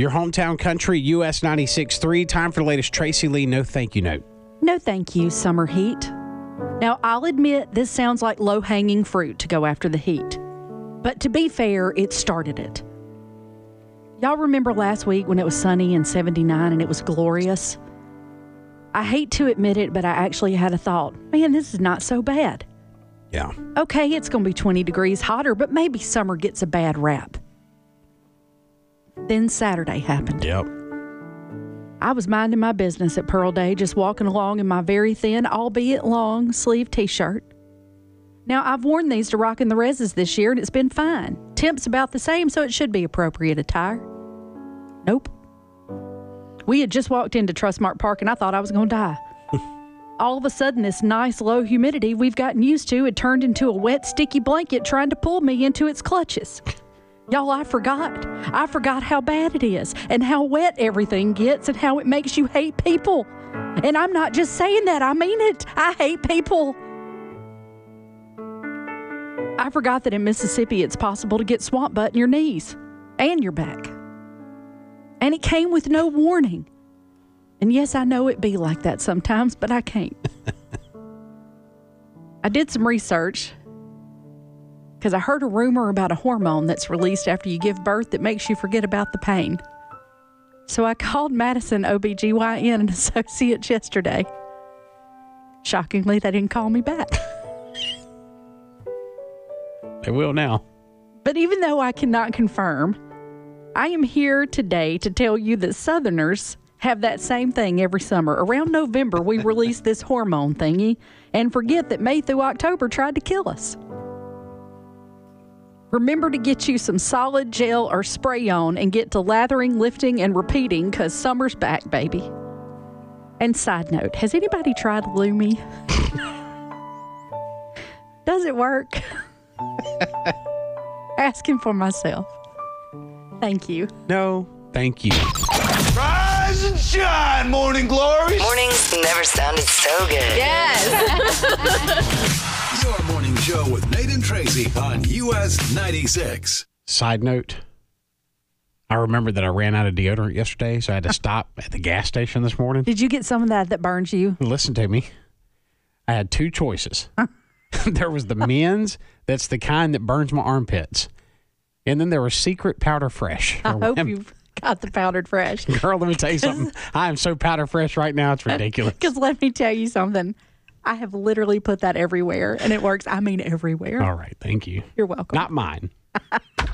Your hometown country, US 96.3. Time for the latest Tracy Lee No Thank You Note. No, thank you, summer heat. Now, I'll admit this sounds like low hanging fruit to go after the heat. But to be fair, it started it. Y'all remember last week when it was sunny and 79 and it was glorious? I hate to admit it, but I actually had a thought man, this is not so bad. Yeah. Okay, it's going to be 20 degrees hotter, but maybe summer gets a bad rap. Then Saturday happened. Yep. I was minding my business at Pearl Day, just walking along in my very thin, albeit long sleeve t shirt. Now, I've worn these to Rockin' the Reses this year, and it's been fine. Temp's about the same, so it should be appropriate attire. Nope. We had just walked into Trustmark Park, and I thought I was going to die. All of a sudden, this nice low humidity we've gotten used to had turned into a wet, sticky blanket trying to pull me into its clutches. Y'all, I forgot. I forgot how bad it is and how wet everything gets and how it makes you hate people. And I'm not just saying that, I mean it. I hate people. I forgot that in Mississippi it's possible to get swamp butt in your knees and your back. And it came with no warning. And yes, I know it be like that sometimes, but I can't. I did some research because I heard a rumor about a hormone that's released after you give birth that makes you forget about the pain. So I called Madison OBGYN and Associates yesterday. Shockingly, they didn't call me back. They will now. But even though I cannot confirm, I am here today to tell you that Southerners have that same thing every summer. Around November, we release this hormone thingy and forget that May through October tried to kill us. Remember to get you some solid gel or spray on and get to lathering, lifting, and repeating because summer's back, baby. And side note, has anybody tried Lume? Does it work? Asking for myself. Thank you. No, thank you. Rise and shine, morning glories. Mornings never sounded so good. Yes. Your morning show with Nate and Tracy on US 96. Side note I remember that I ran out of deodorant yesterday, so I had to stop at the gas station this morning. Did you get some of that that burns you? Listen to me. I had two choices. there was the men's, that's the kind that burns my armpits. And then there was Secret Powder Fresh. I hope you've got the powdered fresh. Girl, let me tell you something. I am so powder fresh right now, it's ridiculous. Because let me tell you something. I have literally put that everywhere and it works. I mean, everywhere. All right, thank you. You're welcome. Not mine.